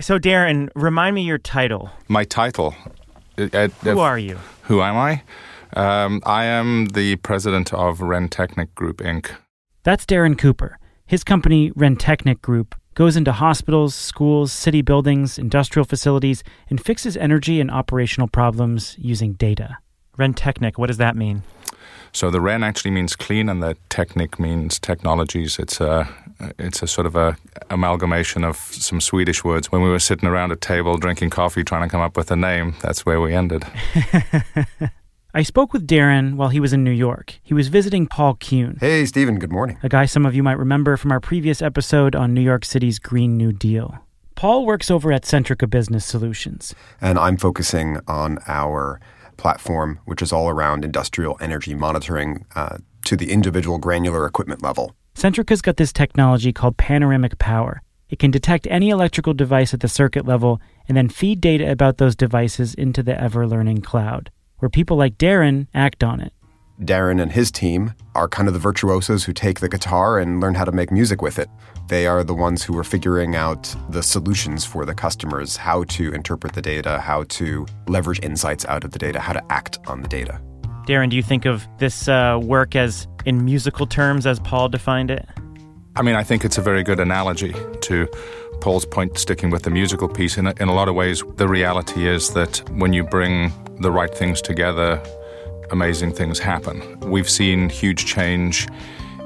So, Darren, remind me your title. My title. uh, Who are you? Who am I? Um, I am the president of Renteknik Group Inc. That's Darren Cooper. His company, Renteknik Group, goes into hospitals, schools, city buildings, industrial facilities, and fixes energy and operational problems using data. Renteknik, what does that mean? So the Ren actually means clean, and the Technic means technologies. It's a it's a sort of a amalgamation of some Swedish words. When we were sitting around a table drinking coffee, trying to come up with a name, that's where we ended. I spoke with Darren while he was in New York. He was visiting Paul Kuehn, Hey, Stephen, good morning. a guy some of you might remember from our previous episode on New York City's Green New Deal. Paul works over at Centrica Business Solutions. And I'm focusing on our platform, which is all around industrial energy monitoring uh, to the individual granular equipment level. Centrica's got this technology called panoramic power. It can detect any electrical device at the circuit level and then feed data about those devices into the ever learning cloud, where people like Darren act on it. Darren and his team are kind of the virtuosos who take the guitar and learn how to make music with it. They are the ones who are figuring out the solutions for the customers, how to interpret the data, how to leverage insights out of the data, how to act on the data. Darren, do you think of this uh, work as in musical terms as Paul defined it? I mean, I think it's a very good analogy to Paul's point, sticking with the musical piece. In a, in a lot of ways, the reality is that when you bring the right things together, amazing things happen. We've seen huge change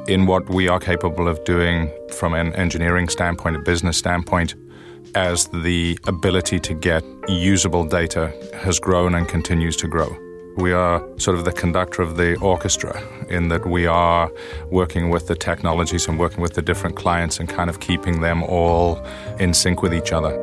in what we are capable of doing from an engineering standpoint, a business standpoint, as the ability to get usable data has grown and continues to grow. We are sort of the conductor of the orchestra in that we are working with the technologies and working with the different clients and kind of keeping them all in sync with each other.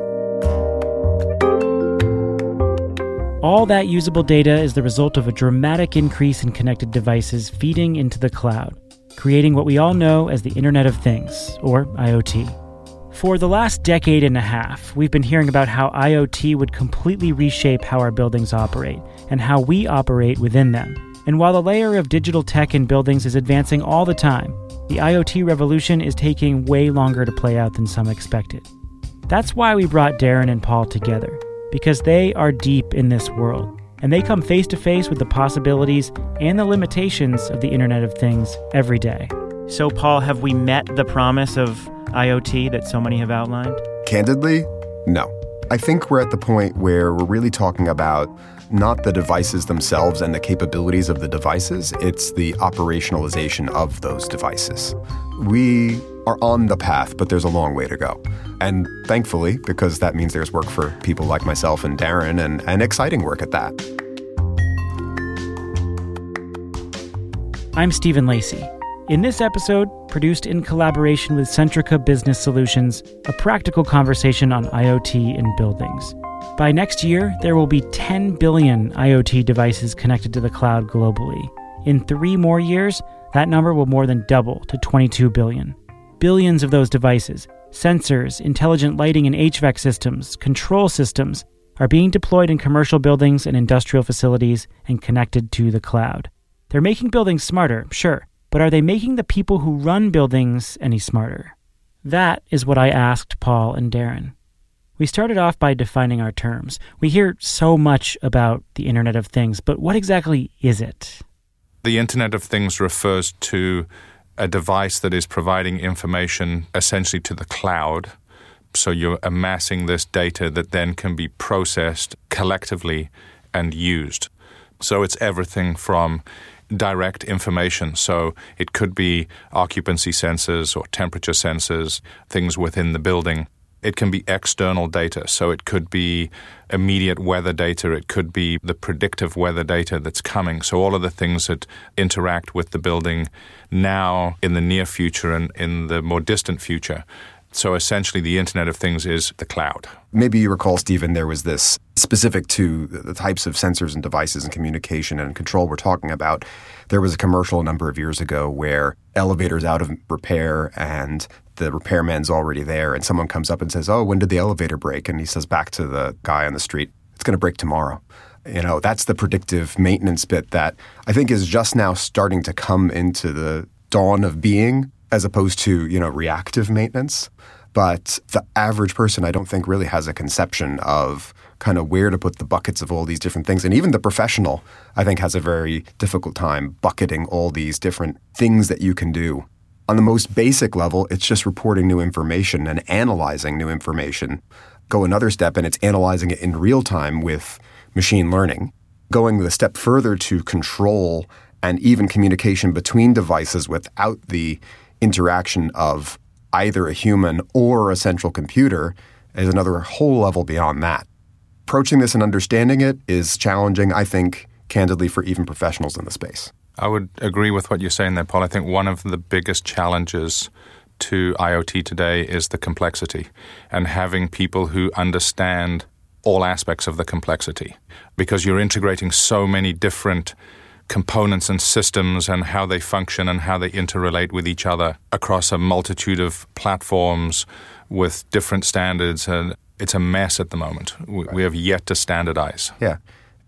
All that usable data is the result of a dramatic increase in connected devices feeding into the cloud, creating what we all know as the Internet of Things, or IoT. For the last decade and a half, we've been hearing about how IoT would completely reshape how our buildings operate and how we operate within them. And while the layer of digital tech in buildings is advancing all the time, the IoT revolution is taking way longer to play out than some expected. That's why we brought Darren and Paul together, because they are deep in this world, and they come face to face with the possibilities and the limitations of the Internet of Things every day. So, Paul, have we met the promise of IoT that so many have outlined? Candidly, no. I think we're at the point where we're really talking about not the devices themselves and the capabilities of the devices, it's the operationalization of those devices. We are on the path, but there's a long way to go. And thankfully, because that means there's work for people like myself and Darren, and, and exciting work at that. I'm Stephen Lacey. In this episode, produced in collaboration with Centrica Business Solutions, a practical conversation on IoT in buildings. By next year, there will be 10 billion IoT devices connected to the cloud globally. In three more years, that number will more than double to 22 billion. Billions of those devices, sensors, intelligent lighting and HVAC systems, control systems, are being deployed in commercial buildings and industrial facilities and connected to the cloud. They're making buildings smarter, sure, but are they making the people who run buildings any smarter? That is what I asked Paul and Darren. We started off by defining our terms. We hear so much about the Internet of Things, but what exactly is it? The Internet of Things refers to a device that is providing information essentially to the cloud. So you're amassing this data that then can be processed collectively and used. So it's everything from direct information. So it could be occupancy sensors or temperature sensors, things within the building. It can be external data. So it could be immediate weather data. It could be the predictive weather data that's coming. So all of the things that interact with the building now, in the near future, and in the more distant future. So essentially, the Internet of Things is the cloud. Maybe you recall, Stephen, there was this specific to the types of sensors and devices and communication and control we're talking about. There was a commercial a number of years ago where elevators out of repair and the repairman's already there, and someone comes up and says, "Oh, when did the elevator break?" And he says back to the guy on the street, "It's going to break tomorrow." You know, that's the predictive maintenance bit that I think is just now starting to come into the dawn of being as opposed to, you know, reactive maintenance. But the average person, I don't think, really has a conception of kind of where to put the buckets of all these different things. And even the professional, I think, has a very difficult time bucketing all these different things that you can do. On the most basic level, it's just reporting new information and analyzing new information. Go another step, and it's analyzing it in real time with machine learning. Going the step further to control and even communication between devices without the interaction of either a human or a central computer is another whole level beyond that. Approaching this and understanding it is challenging, I think, candidly, for even professionals in the space. I would agree with what you're saying there, Paul. I think one of the biggest challenges to IoT today is the complexity and having people who understand all aspects of the complexity because you're integrating so many different components and systems and how they function and how they interrelate with each other across a multitude of platforms with different standards. And it's a mess at the moment. We, right. we have yet to standardize. Yeah.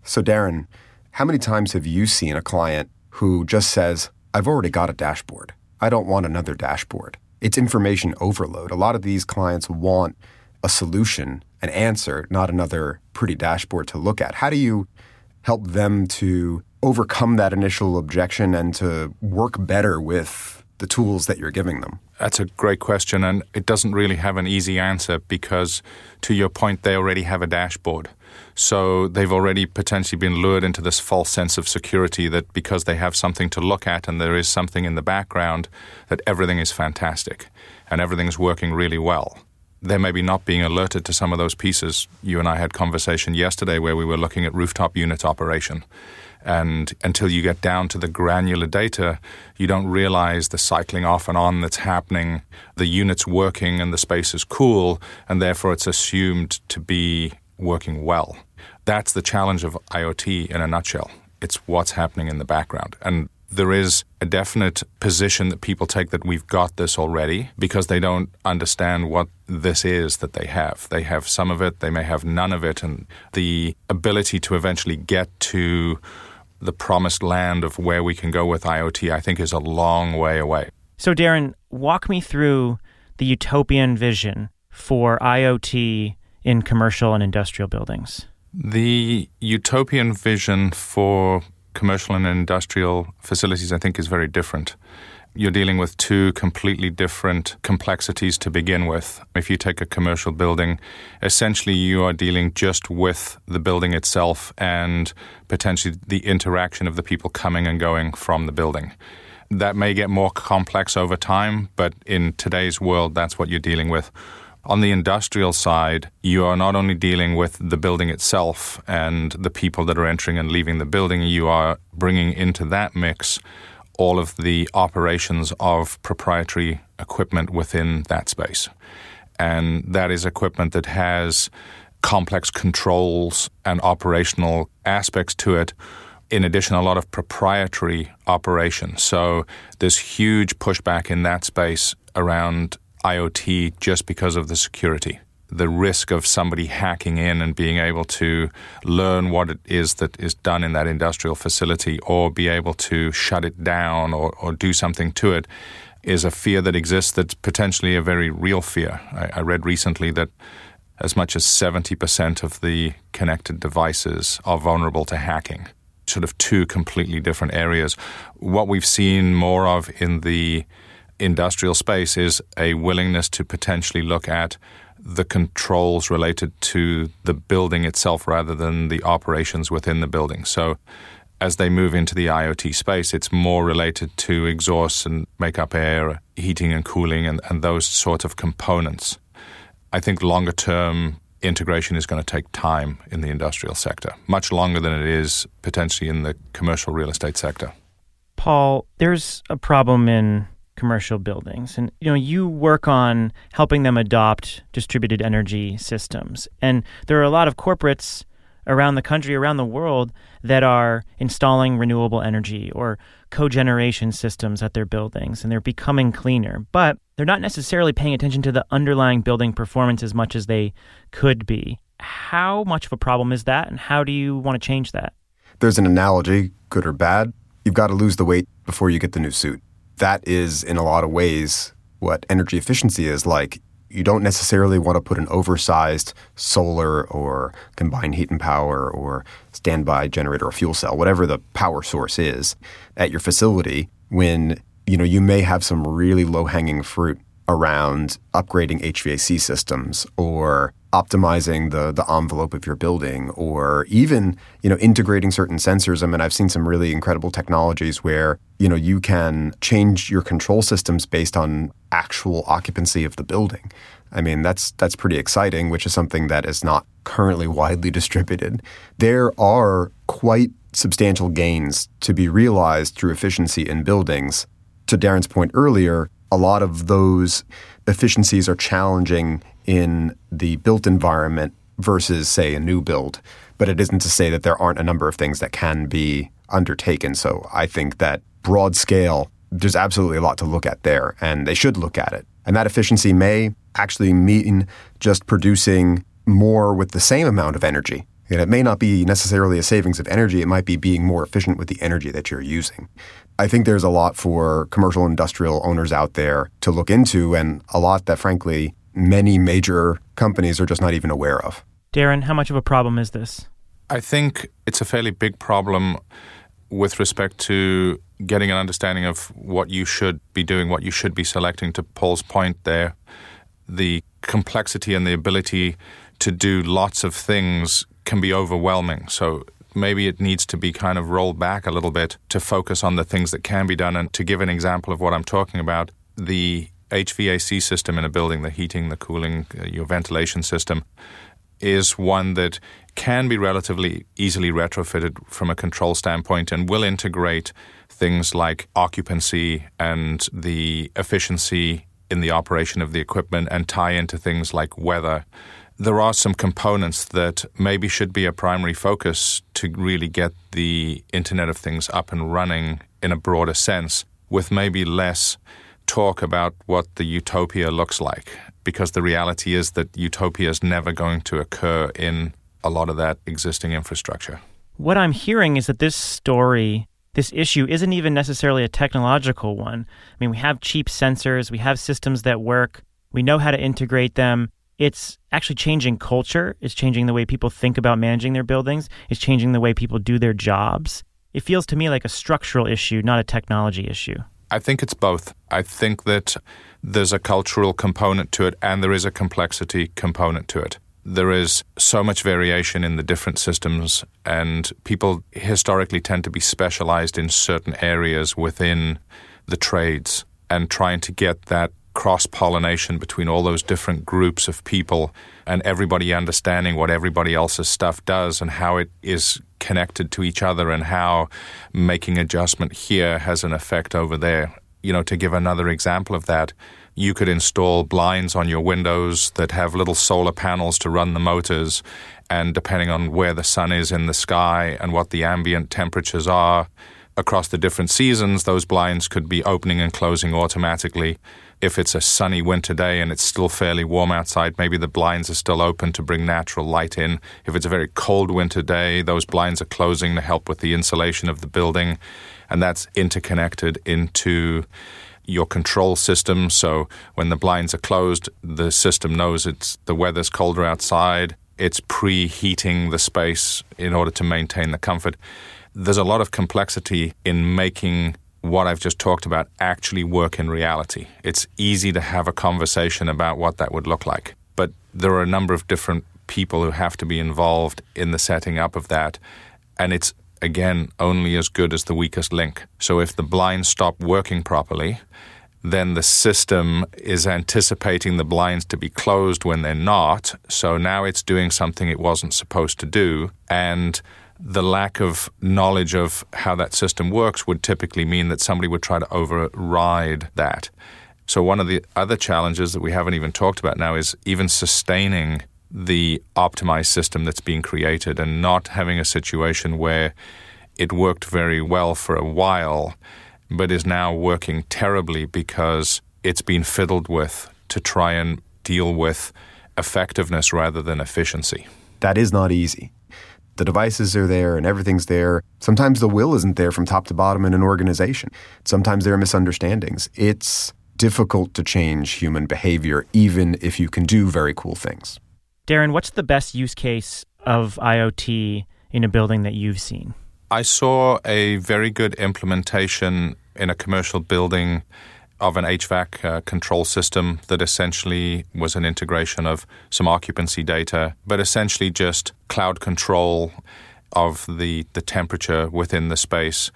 So, Darren, how many times have you seen a client who just says, I've already got a dashboard. I don't want another dashboard. It's information overload. A lot of these clients want a solution, an answer, not another pretty dashboard to look at. How do you help them to overcome that initial objection and to work better with the tools that you're giving them? That's a great question, and it doesn't really have an easy answer because, to your point, they already have a dashboard. So they've already potentially been lured into this false sense of security that because they have something to look at and there is something in the background, that everything is fantastic and everything's working really well they're maybe not being alerted to some of those pieces. You and I had conversation yesterday where we were looking at rooftop unit operation. And until you get down to the granular data, you don't realize the cycling off and on that's happening. The unit's working and the space is cool, and therefore it's assumed to be working well. That's the challenge of IoT in a nutshell. It's what's happening in the background. And there is a definite position that people take that we've got this already because they don't understand what this is that they have. They have some of it, they may have none of it, and the ability to eventually get to the promised land of where we can go with IoT, I think, is a long way away. So, Darren, walk me through the utopian vision for IoT in commercial and industrial buildings. The utopian vision for commercial and industrial facilities, I think, is very different. You're dealing with two completely different complexities to begin with. If you take a commercial building, essentially you are dealing just with the building itself and potentially the interaction of the people coming and going from the building. That may get more complex over time, but in today's world, that's what you're dealing with. On the industrial side, you are not only dealing with the building itself and the people that are entering and leaving the building, you are bringing into that mix all of the operations of proprietary equipment within that space. And that is equipment that has complex controls and operational aspects to it. In addition, a lot of proprietary operations. So there's huge pushback in that space around IoT just because of the security. The risk of somebody hacking in and being able to learn what it is that is done in that industrial facility or be able to shut it down or, or do something to it is a fear that exists that's potentially a very real fear. I, I read recently that as much as 70% of the connected devices are vulnerable to hacking. Sort of two completely different areas. What we've seen more of in the industrial space is a willingness to potentially look at the controls related to the building itself rather than the operations within the building. So as they move into the IoT space, it's more related to exhausts and make up air, heating and cooling, and, and those sorts of components. I think longer term integration is going to take time in the industrial sector, much longer than it is potentially in the commercial real estate sector. Paul, there's a problem in commercial buildings. And you know you work on helping them adopt distributed energy systems. And there are a lot of corporates around the country around the world that are installing renewable energy or cogeneration systems at their buildings and they're becoming cleaner. But they're not necessarily paying attention to the underlying building performance as much as they could be. How much of a problem is that and how do you want to change that? There's an analogy good or bad. You've got to lose the weight before you get the new suit that is, in a lot of ways, what energy efficiency is like. you don't necessarily want to put an oversized solar or combined heat and power or standby generator or fuel cell, whatever the power source is, at your facility when you know you may have some really low hanging fruit around upgrading HVAC systems or optimizing the the envelope of your building or even you know integrating certain sensors. I mean i've seen some really incredible technologies where you know you can change your control systems based on actual occupancy of the building. I mean that's that's pretty exciting which is something that is not currently widely distributed. There are quite substantial gains to be realized through efficiency in buildings. To darren's point earlier a lot of those efficiencies are challenging in the built environment versus, say, a new build. But it isn't to say that there aren't a number of things that can be undertaken. So I think that broad scale, there's absolutely a lot to look at there, and they should look at it. And that efficiency may actually mean just producing more with the same amount of energy. And it may not be necessarily a savings of energy, it might be being more efficient with the energy that you're using. I think there's a lot for commercial industrial owners out there to look into, and a lot that, frankly, many major companies are just not even aware of. Darren, how much of a problem is this? I think it's a fairly big problem with respect to getting an understanding of what you should be doing, what you should be selecting. To Paul's point there, the complexity and the ability to do lots of things can be overwhelming. So maybe it needs to be kind of rolled back a little bit to focus on the things that can be done. And to give an example of what I'm talking about, the HVAC system in a building, the heating, the cooling, uh, your ventilation system, is one that can be relatively easily retrofitted from a control standpoint and will integrate things like occupancy and the efficiency in the operation of the equipment and tie into things like weather. There are some components that maybe should be a primary focus to really get the Internet of Things up and running in a broader sense, with maybe less talk about what the utopia looks like because the reality is that utopia is never going to occur in a lot of that existing infrastructure. What I'm hearing is that this story, this issue, isn't even necessarily a technological one. I mean, we have cheap sensors, we have systems that work, we know how to integrate them. It's actually changing culture, it's changing the way people think about managing their buildings, it's changing the way people do their jobs. It feels to me like a structural issue, not a technology issue. I think it's both. I think that there's a cultural component to it and there is a complexity component to it. There is so much variation in the different systems, and people historically tend to be specialized in certain areas within the trades and trying to get that cross pollination between all those different groups of people and everybody understanding what everybody else's stuff does and how it is connected to each other and how making adjustment here has an effect over there. You know, to give another example of that, you could install blinds on your windows that have little solar panels to run the motors. And depending on where the sun is in the sky and what the ambient temperatures are across the different seasons, those blinds could be opening and closing automatically if it's a sunny winter day and it's still fairly warm outside, maybe the blinds are still open to bring natural light in. If it's a very cold winter day, those blinds are closing to help with the insulation of the building. And that's interconnected into your control system. So when the blinds are closed, the system knows it's the weather's colder outside. It's preheating the space in order to maintain the comfort. There's a lot of complexity in making what I've just talked about actually work in reality. It's easy to have a conversation about what that would look like, but there are a number of different people who have to be involved in the setting up of that, and it's again only as good as the weakest link. So if the blinds stop working properly, then the system is anticipating the blinds to be closed when they're not. So now it's doing something it wasn't supposed to do. And the lack of knowledge of how that system works would typically mean that somebody would try to override that. So, one of the other challenges that we haven't even talked about now is even sustaining the optimized system that's being created and not having a situation where it worked very well for a while, but is now working terribly because it's been fiddled with to try and deal with effectiveness rather than efficiency. That is not easy the devices are there and everything's there. Sometimes the will isn't there from top to bottom in an organization. Sometimes there are misunderstandings. It's difficult to change human behavior, even if you can do very cool things. Darren, what's the best use case of IoT in a building that you've seen? I saw a very good implementation in a commercial building of an HVAC uh, control system that essentially was an integration of some occupancy data, but essentially just cloud control of the, the temperature within the space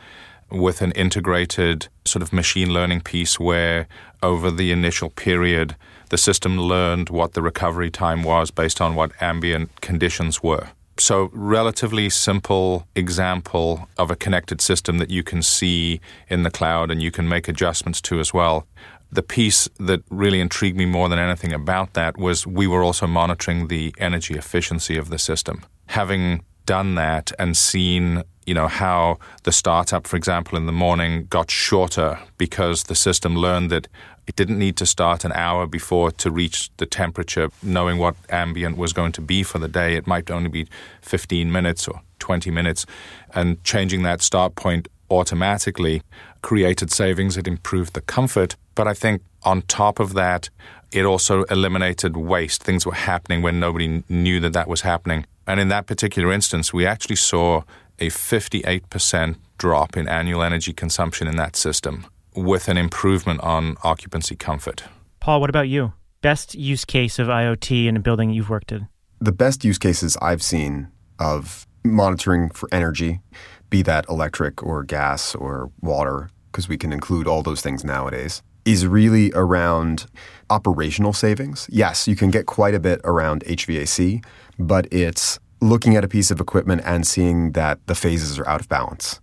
with an integrated sort of machine learning piece where over the initial period the system learned what the recovery time was based on what ambient conditions were. So, relatively simple example of a connected system that you can see in the cloud and you can make adjustments to as well. The piece that really intrigued me more than anything about that was we were also monitoring the energy efficiency of the system. Having done that and seen you know how the startup for example in the morning got shorter because the system learned that it didn't need to start an hour before to reach the temperature, knowing what ambient was going to be for the day. It might only be 15 minutes or 20 minutes. And changing that start point automatically created savings. It improved the comfort. But I think on top of that, it also eliminated waste. Things were happening when nobody knew that that was happening. And in that particular instance, we actually saw a 58% drop in annual energy consumption in that system with an improvement on occupancy comfort. Paul, what about you? Best use case of IoT in a building you've worked in? The best use cases I've seen of monitoring for energy, be that electric or gas or water, because we can include all those things nowadays, is really around operational savings. Yes, you can get quite a bit around HVAC, but it's looking at a piece of equipment and seeing that the phases are out of balance.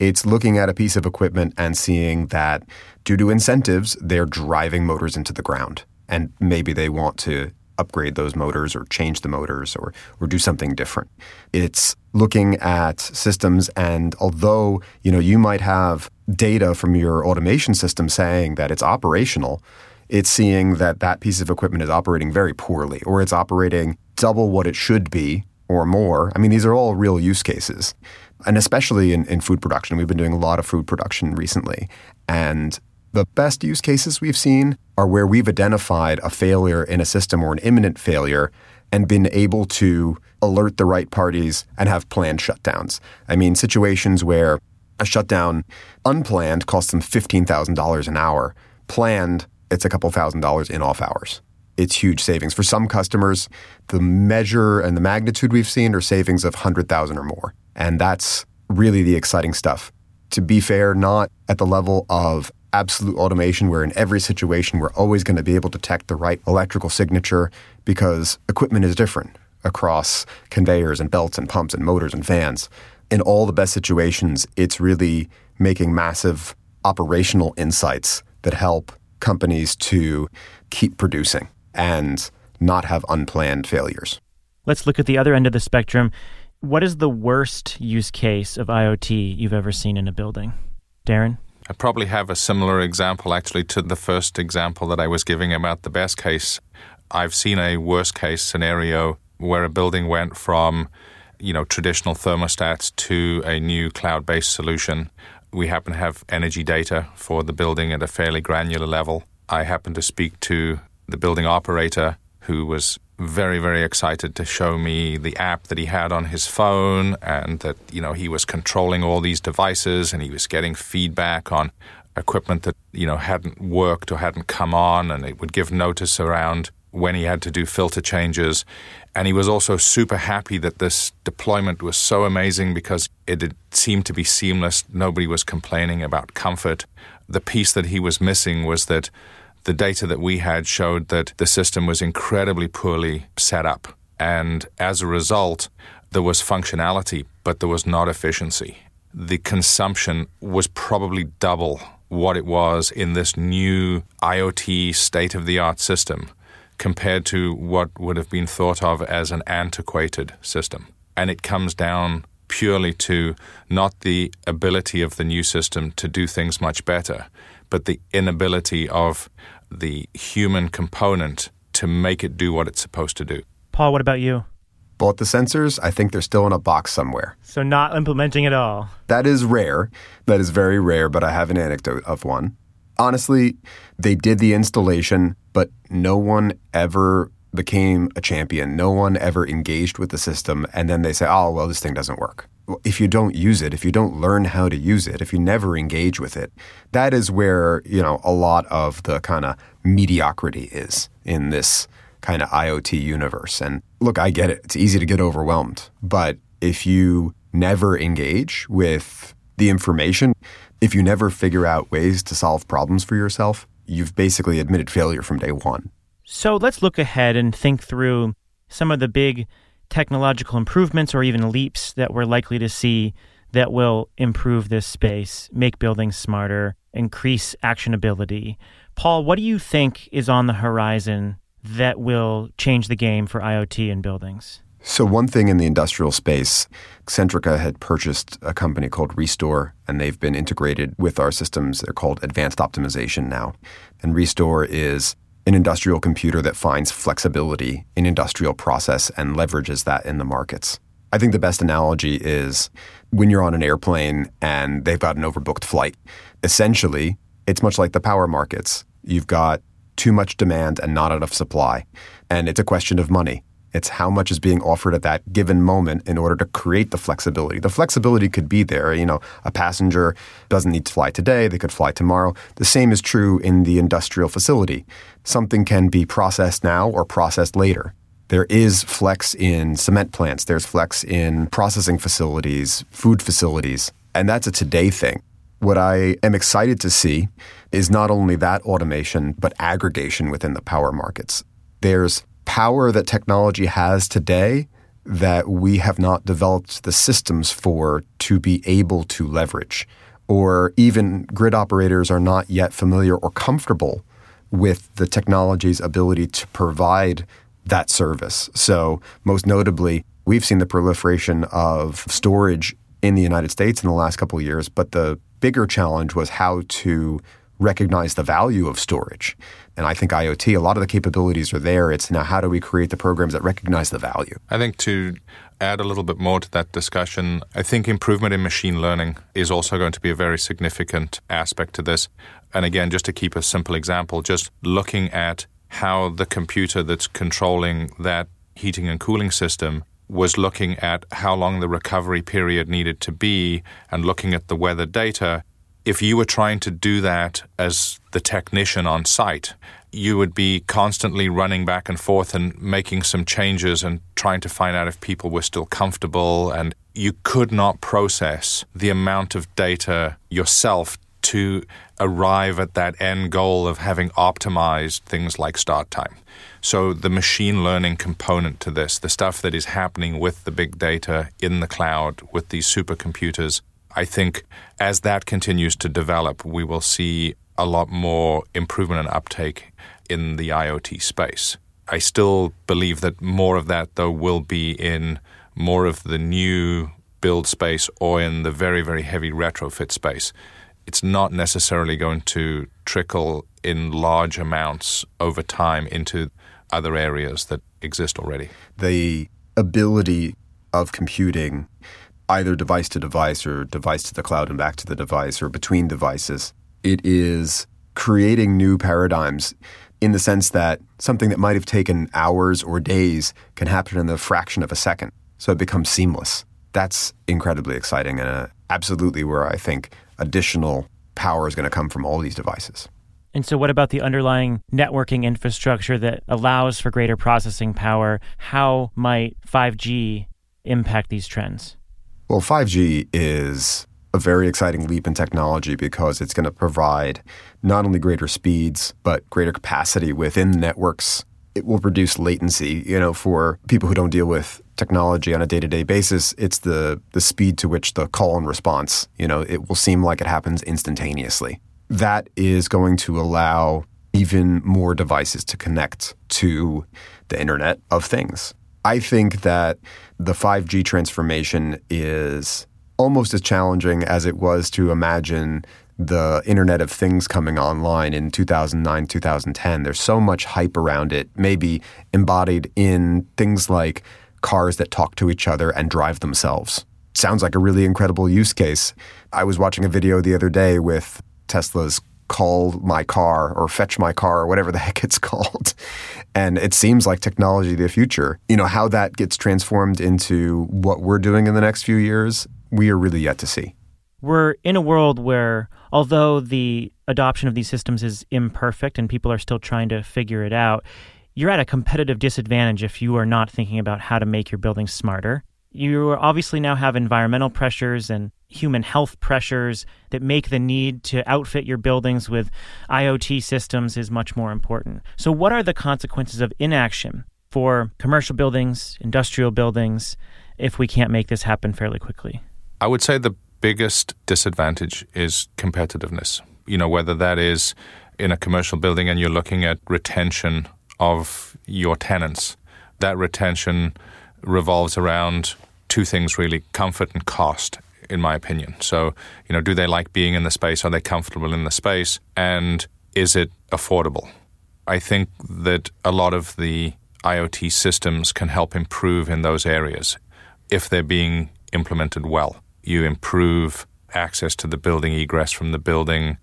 It's looking at a piece of equipment and seeing that due to incentives, they're driving motors into the ground. And maybe they want to upgrade those motors or change the motors or, or do something different. It's looking at systems and although, you know, you might have data from your automation system saying that it's operational, it's seeing that that piece of equipment is operating very poorly or it's operating double what it should be or more. I mean, these are all real use cases and especially in, in food production. We've been doing a lot of food production recently. And the best use cases we've seen are where we've identified a failure in a system or an imminent failure and been able to alert the right parties and have planned shutdowns. I mean, situations where a shutdown unplanned costs them $15,000 an hour, planned, it's a couple thousand dollars in off hours. It's huge savings. For some customers, the measure and the magnitude we've seen are savings of 100,000 or more. And that's really the exciting stuff. To be fair, not at the level of absolute automation where in every situation we're always going to be able to detect the right electrical signature because equipment is different across conveyors and belts and pumps and motors and fans. In all the best situations, it's really making massive operational insights that help companies to keep producing and not have unplanned failures. Let's look at the other end of the spectrum. What is the worst use case of IoT you've ever seen in a building? Darren? I probably have a similar example actually to the first example that I was giving about the best case. I've seen a worst case scenario where a building went from, you know, traditional thermostats to a new cloud-based solution. We happen to have energy data for the building at a fairly granular level. I happened to speak to the building operator who was very, very excited to show me the app that he had on his phone and that, you know, he was controlling all these devices and he was getting feedback on equipment that, you know, hadn't worked or hadn't come on and it would give notice around when he had to do filter changes. And he was also super happy that this deployment was so amazing because it seemed to be seamless. Nobody was complaining about comfort. The piece that he was missing was that the data that we had showed that the system was incredibly poorly set up. And as a result, there was functionality, but there was not efficiency. The consumption was probably double what it was in this new IoT state of the art system compared to what would have been thought of as an antiquated system. And it comes down purely to not the ability of the new system to do things much better, but the inability of the human component to make it do what it's supposed to do. Paul, what about you? Bought the sensors. I think they're still in a box somewhere. So, not implementing at all. That is rare. That is very rare, but I have an anecdote of one. honestly, they did the installation, but no one ever became a champion. No one ever engaged with the system. And then they say, oh, well, this thing doesn't work. If you don't use it, if you don't learn how to use it, if you never engage with it, that is where, you know, a lot of the kind of mediocrity is in this kind of IoT universe. And look, I get it. It's easy to get overwhelmed. But if you never engage with the information, if you never figure out ways to solve problems for yourself, you've basically admitted failure from day one. So let's look ahead and think through some of the big technological improvements or even leaps that we're likely to see that will improve this space, make buildings smarter, increase actionability. Paul, what do you think is on the horizon that will change the game for IoT in buildings? So, one thing in the industrial space, Centrica had purchased a company called Restore, and they've been integrated with our systems. They're called Advanced Optimization now. And Restore is an industrial computer that finds flexibility in industrial process and leverages that in the markets. I think the best analogy is when you're on an airplane and they've got an overbooked flight. Essentially, it's much like the power markets. You've got too much demand and not enough supply. And it's a question of money. It's how much is being offered at that given moment in order to create the flexibility. The flexibility could be there. You know, a passenger doesn't need to fly today, they could fly tomorrow. The same is true in the industrial facility. Something can be processed now or processed later. There is flex in cement plants, there's flex in processing facilities, food facilities, and that's a today thing. What I am excited to see is not only that automation, but aggregation within the power markets. There's power that technology has today that we have not developed the systems for to be able to leverage, or even grid operators are not yet familiar or comfortable with the technology's ability to provide that service. So, most notably, we've seen the proliferation of storage in the United States in the last couple of years, but the bigger challenge was how to recognize the value of storage. And I think IoT, a lot of the capabilities are there. It's now how do we create the programs that recognize the value? I think to add a little bit more to that discussion, I think improvement in machine learning is also going to be a very significant aspect to this. And again, just to keep a simple example, just looking at how the computer that's controlling that heating and cooling system was looking at how long the recovery period needed to be and looking at the weather data if you were trying to do that as the technician on site, you would be constantly running back and forth and making some changes and trying to find out if people were still comfortable. And you could not process the amount of data yourself to arrive at that end goal of having optimized things like start time. So, the machine learning component to this, the stuff that is happening with the big data in the cloud with these supercomputers, I think as that continues to develop, we will see a lot more improvement and uptake in the IoT space. I still believe that more of that, though, will be in more of the new build space or in the very, very heavy retrofit space. It's not necessarily going to trickle in large amounts over time into other areas that exist already. The ability of computing either device to device or device to the cloud and back to the device or between devices. It is creating new paradigms in the sense that something that might have taken hours or days can happen in the fraction of a second. So it becomes seamless. That's incredibly exciting and uh, absolutely where I think additional power is going to come from all these devices. And so, what about the underlying networking infrastructure that allows for greater processing power? How might 5G impact these trends? Well, 5G is a very exciting leap in technology because it's going to provide not only greater speeds, but greater capacity within networks. It will reduce latency. You know, for people who don't deal with technology on a day-to-day basis, it's the the speed to which the call and response, you know, it will seem like it happens instantaneously. That is going to allow even more devices to connect to the Internet of Things. I think that the 5G transformation is almost as challenging as it was to imagine the Internet of Things coming online in 2009, 2010. There's so much hype around it, maybe embodied in things like cars that talk to each other and drive themselves. Sounds like a really incredible use case. I was watching a video the other day with Tesla's call my car or fetch my car or whatever the heck it's called. And it seems like technology of the future. You know, how that gets transformed into what we're doing in the next few years, we are really yet to see. We're in a world where, although the adoption of these systems is imperfect and people are still trying to figure it out, you're at a competitive disadvantage if you are not thinking about how to make your buildings smarter. You obviously now have environmental pressures and human health pressures that make the need to outfit your buildings with IoT systems is much more important. So, what are the consequences of inaction for commercial buildings, industrial buildings, if we can't make this happen fairly quickly? I would say the biggest disadvantage is competitiveness. You know, whether that is in a commercial building and you're looking at retention of your tenants, that retention revolves around two things really comfort and cost in my opinion. So you know do they like being in the space? Are they comfortable in the space? And is it affordable? I think that a lot of the iot systems can help improve in those areas. If they're being implemented well you improve access to the building egress from the building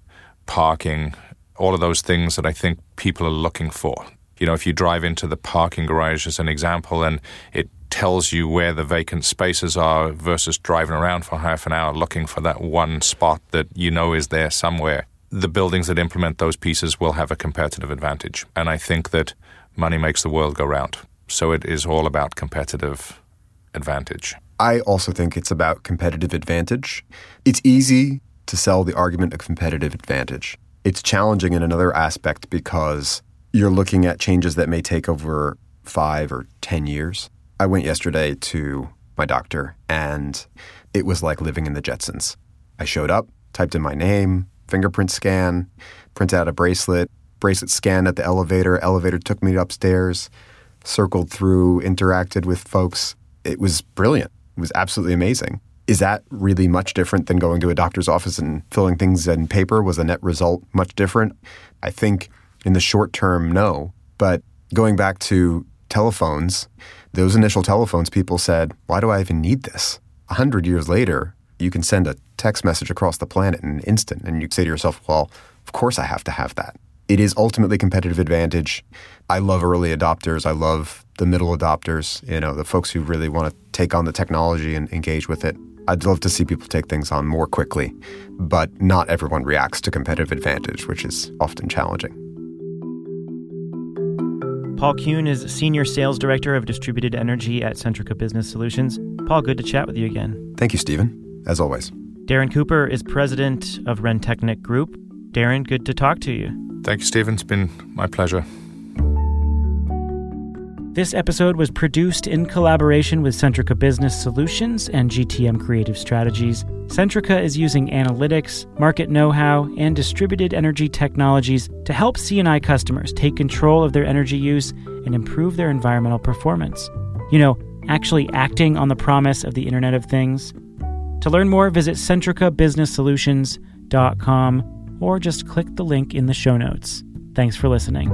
parking all of those things that i think people are looking for. You know, if you drive into the parking garage as an example and it tells you where the vacant spaces are versus driving around for half an hour looking for that one spot that you know is there somewhere. The buildings that implement those pieces will have a competitive advantage. And I think that money makes the world go round. So it is all about competitive advantage. I also think it's about competitive advantage. It's easy to sell the argument of competitive advantage. It's challenging in another aspect because you're looking at changes that may take over five or 10 years. I went yesterday to my doctor, and it was like living in the Jetsons. I showed up, typed in my name, fingerprint scan, print out a bracelet, bracelet scan at the elevator, elevator took me upstairs, circled through, interacted with folks. It was brilliant. It was absolutely amazing. Is that really much different than going to a doctor's office and filling things in paper? Was the net result much different? I think in the short term, no. But going back to telephones, those initial telephones, people said, why do I even need this? A hundred years later, you can send a text message across the planet in an instant, and you say to yourself, well, of course I have to have that. It is ultimately competitive advantage. I love early adopters. I love the middle adopters, you know, the folks who really want to take on the technology and engage with it. I'd love to see people take things on more quickly, but not everyone reacts to competitive advantage, which is often challenging. Paul Kuehn is Senior Sales Director of Distributed Energy at Centrica Business Solutions. Paul, good to chat with you again. Thank you, Stephen, as always. Darren Cooper is President of Renteknik Group. Darren, good to talk to you. Thank you, Stephen. It's been my pleasure. This episode was produced in collaboration with Centrica Business Solutions and GTM Creative Strategies. Centrica is using analytics, market know-how, and distributed energy technologies to help C&I customers take control of their energy use and improve their environmental performance. You know, actually acting on the promise of the Internet of Things. To learn more, visit centricabusinesssolutions.com or just click the link in the show notes. Thanks for listening.